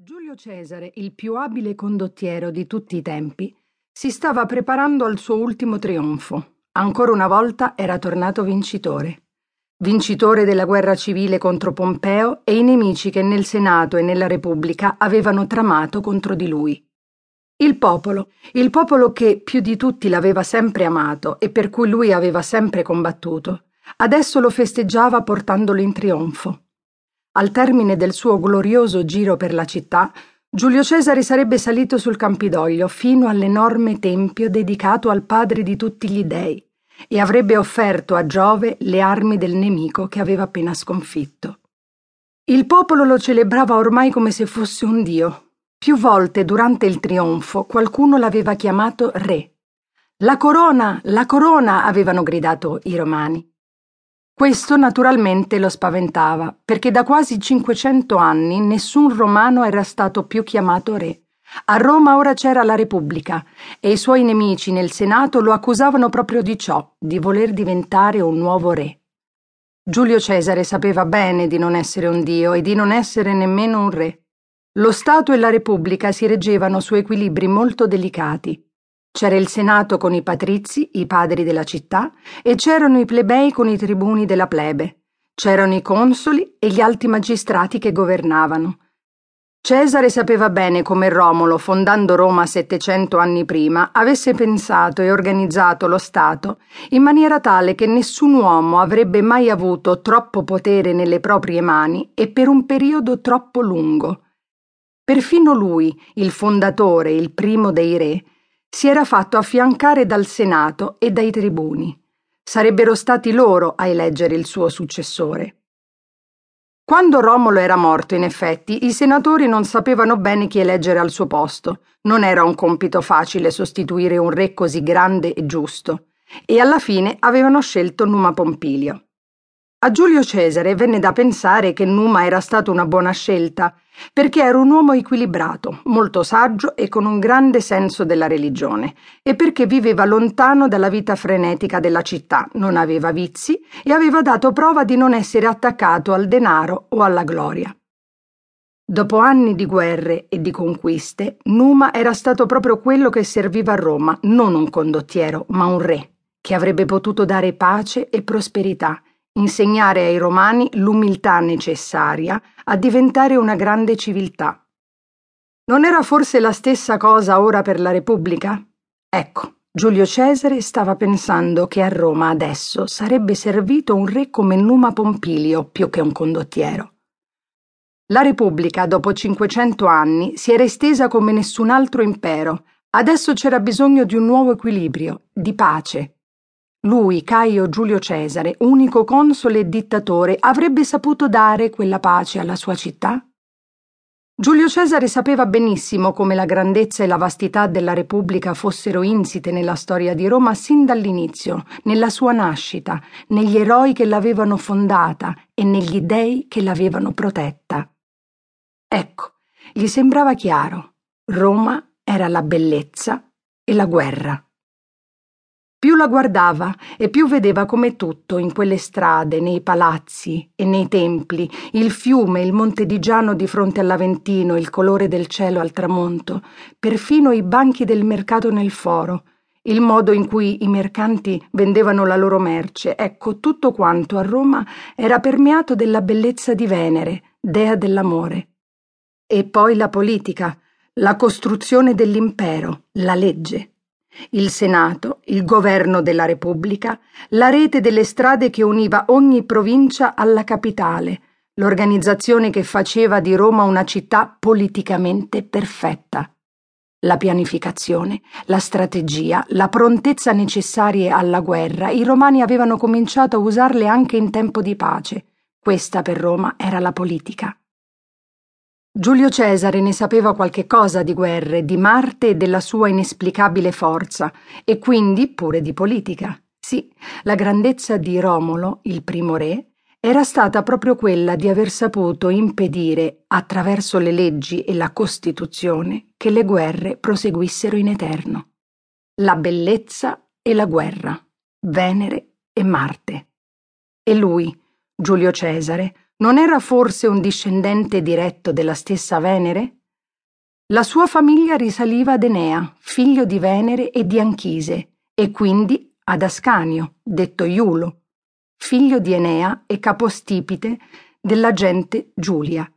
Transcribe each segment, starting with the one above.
Giulio Cesare, il più abile condottiero di tutti i tempi, si stava preparando al suo ultimo trionfo. Ancora una volta era tornato vincitore. Vincitore della guerra civile contro Pompeo e i nemici che nel Senato e nella Repubblica avevano tramato contro di lui. Il popolo, il popolo che più di tutti l'aveva sempre amato e per cui lui aveva sempre combattuto, adesso lo festeggiava portandolo in trionfo. Al termine del suo glorioso giro per la città, Giulio Cesare sarebbe salito sul Campidoglio fino all'enorme tempio dedicato al padre di tutti gli dei e avrebbe offerto a Giove le armi del nemico che aveva appena sconfitto. Il popolo lo celebrava ormai come se fosse un dio. Più volte durante il trionfo qualcuno l'aveva chiamato re. La corona, la corona, avevano gridato i romani. Questo naturalmente lo spaventava, perché da quasi 500 anni nessun romano era stato più chiamato re. A Roma ora c'era la Repubblica e i suoi nemici nel Senato lo accusavano proprio di ciò, di voler diventare un nuovo re. Giulio Cesare sapeva bene di non essere un dio e di non essere nemmeno un re. Lo Stato e la Repubblica si reggevano su equilibri molto delicati c'era il Senato con i patrizi, i padri della città, e c'erano i plebei con i tribuni della plebe. C'erano i consoli e gli alti magistrati che governavano. Cesare sapeva bene come Romolo, fondando Roma 700 anni prima, avesse pensato e organizzato lo Stato in maniera tale che nessun uomo avrebbe mai avuto troppo potere nelle proprie mani e per un periodo troppo lungo. Perfino lui, il fondatore, il primo dei re, si era fatto affiancare dal Senato e dai tribuni. Sarebbero stati loro a eleggere il suo successore. Quando Romolo era morto, in effetti, i senatori non sapevano bene chi eleggere al suo posto. Non era un compito facile sostituire un re così grande e giusto. E alla fine avevano scelto Numa Pompilio. A Giulio Cesare venne da pensare che Numa era stata una buona scelta, perché era un uomo equilibrato, molto saggio e con un grande senso della religione, e perché viveva lontano dalla vita frenetica della città, non aveva vizi e aveva dato prova di non essere attaccato al denaro o alla gloria. Dopo anni di guerre e di conquiste, Numa era stato proprio quello che serviva a Roma, non un condottiero, ma un re, che avrebbe potuto dare pace e prosperità insegnare ai romani l'umiltà necessaria a diventare una grande civiltà. Non era forse la stessa cosa ora per la Repubblica? Ecco, Giulio Cesare stava pensando che a Roma adesso sarebbe servito un re come Numa Pompilio più che un condottiero. La Repubblica, dopo 500 anni, si era estesa come nessun altro impero. Adesso c'era bisogno di un nuovo equilibrio, di pace, lui, Caio Giulio Cesare, unico console e dittatore, avrebbe saputo dare quella pace alla sua città? Giulio Cesare sapeva benissimo come la grandezza e la vastità della Repubblica fossero insite nella storia di Roma sin dall'inizio, nella sua nascita, negli eroi che l'avevano fondata e negli dei che l'avevano protetta. Ecco, gli sembrava chiaro, Roma era la bellezza e la guerra. Più la guardava e più vedeva come tutto, in quelle strade, nei palazzi e nei templi, il fiume, il monte di Giano di fronte all'Aventino, il colore del cielo al tramonto, perfino i banchi del mercato nel foro, il modo in cui i mercanti vendevano la loro merce, ecco, tutto quanto a Roma era permeato della bellezza di Venere, dea dell'amore. E poi la politica, la costruzione dell'impero, la legge il Senato, il governo della Repubblica, la rete delle strade che univa ogni provincia alla capitale, l'organizzazione che faceva di Roma una città politicamente perfetta. La pianificazione, la strategia, la prontezza necessarie alla guerra, i romani avevano cominciato a usarle anche in tempo di pace. Questa per Roma era la politica. Giulio Cesare ne sapeva qualche cosa di guerre, di Marte e della sua inesplicabile forza, e quindi pure di politica. Sì, la grandezza di Romolo, il primo re, era stata proprio quella di aver saputo impedire, attraverso le leggi e la Costituzione, che le guerre proseguissero in eterno. La bellezza e la guerra, Venere e Marte. E lui, Giulio Cesare, non era forse un discendente diretto della stessa Venere? La sua famiglia risaliva ad Enea, figlio di Venere e di Anchise, e quindi ad Ascanio, detto Iulo, figlio di Enea e capostipite della gente Giulia.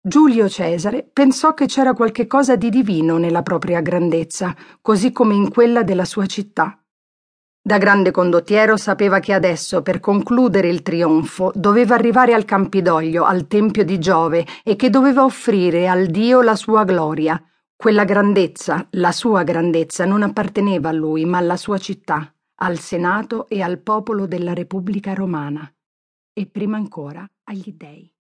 Giulio Cesare pensò che c'era qualche cosa di divino nella propria grandezza, così come in quella della sua città. Da grande condottiero sapeva che adesso, per concludere il trionfo, doveva arrivare al Campidoglio, al Tempio di Giove, e che doveva offrire al Dio la sua gloria. Quella grandezza, la sua grandezza, non apparteneva a lui, ma alla sua città, al Senato e al popolo della Repubblica Romana, e prima ancora agli dei.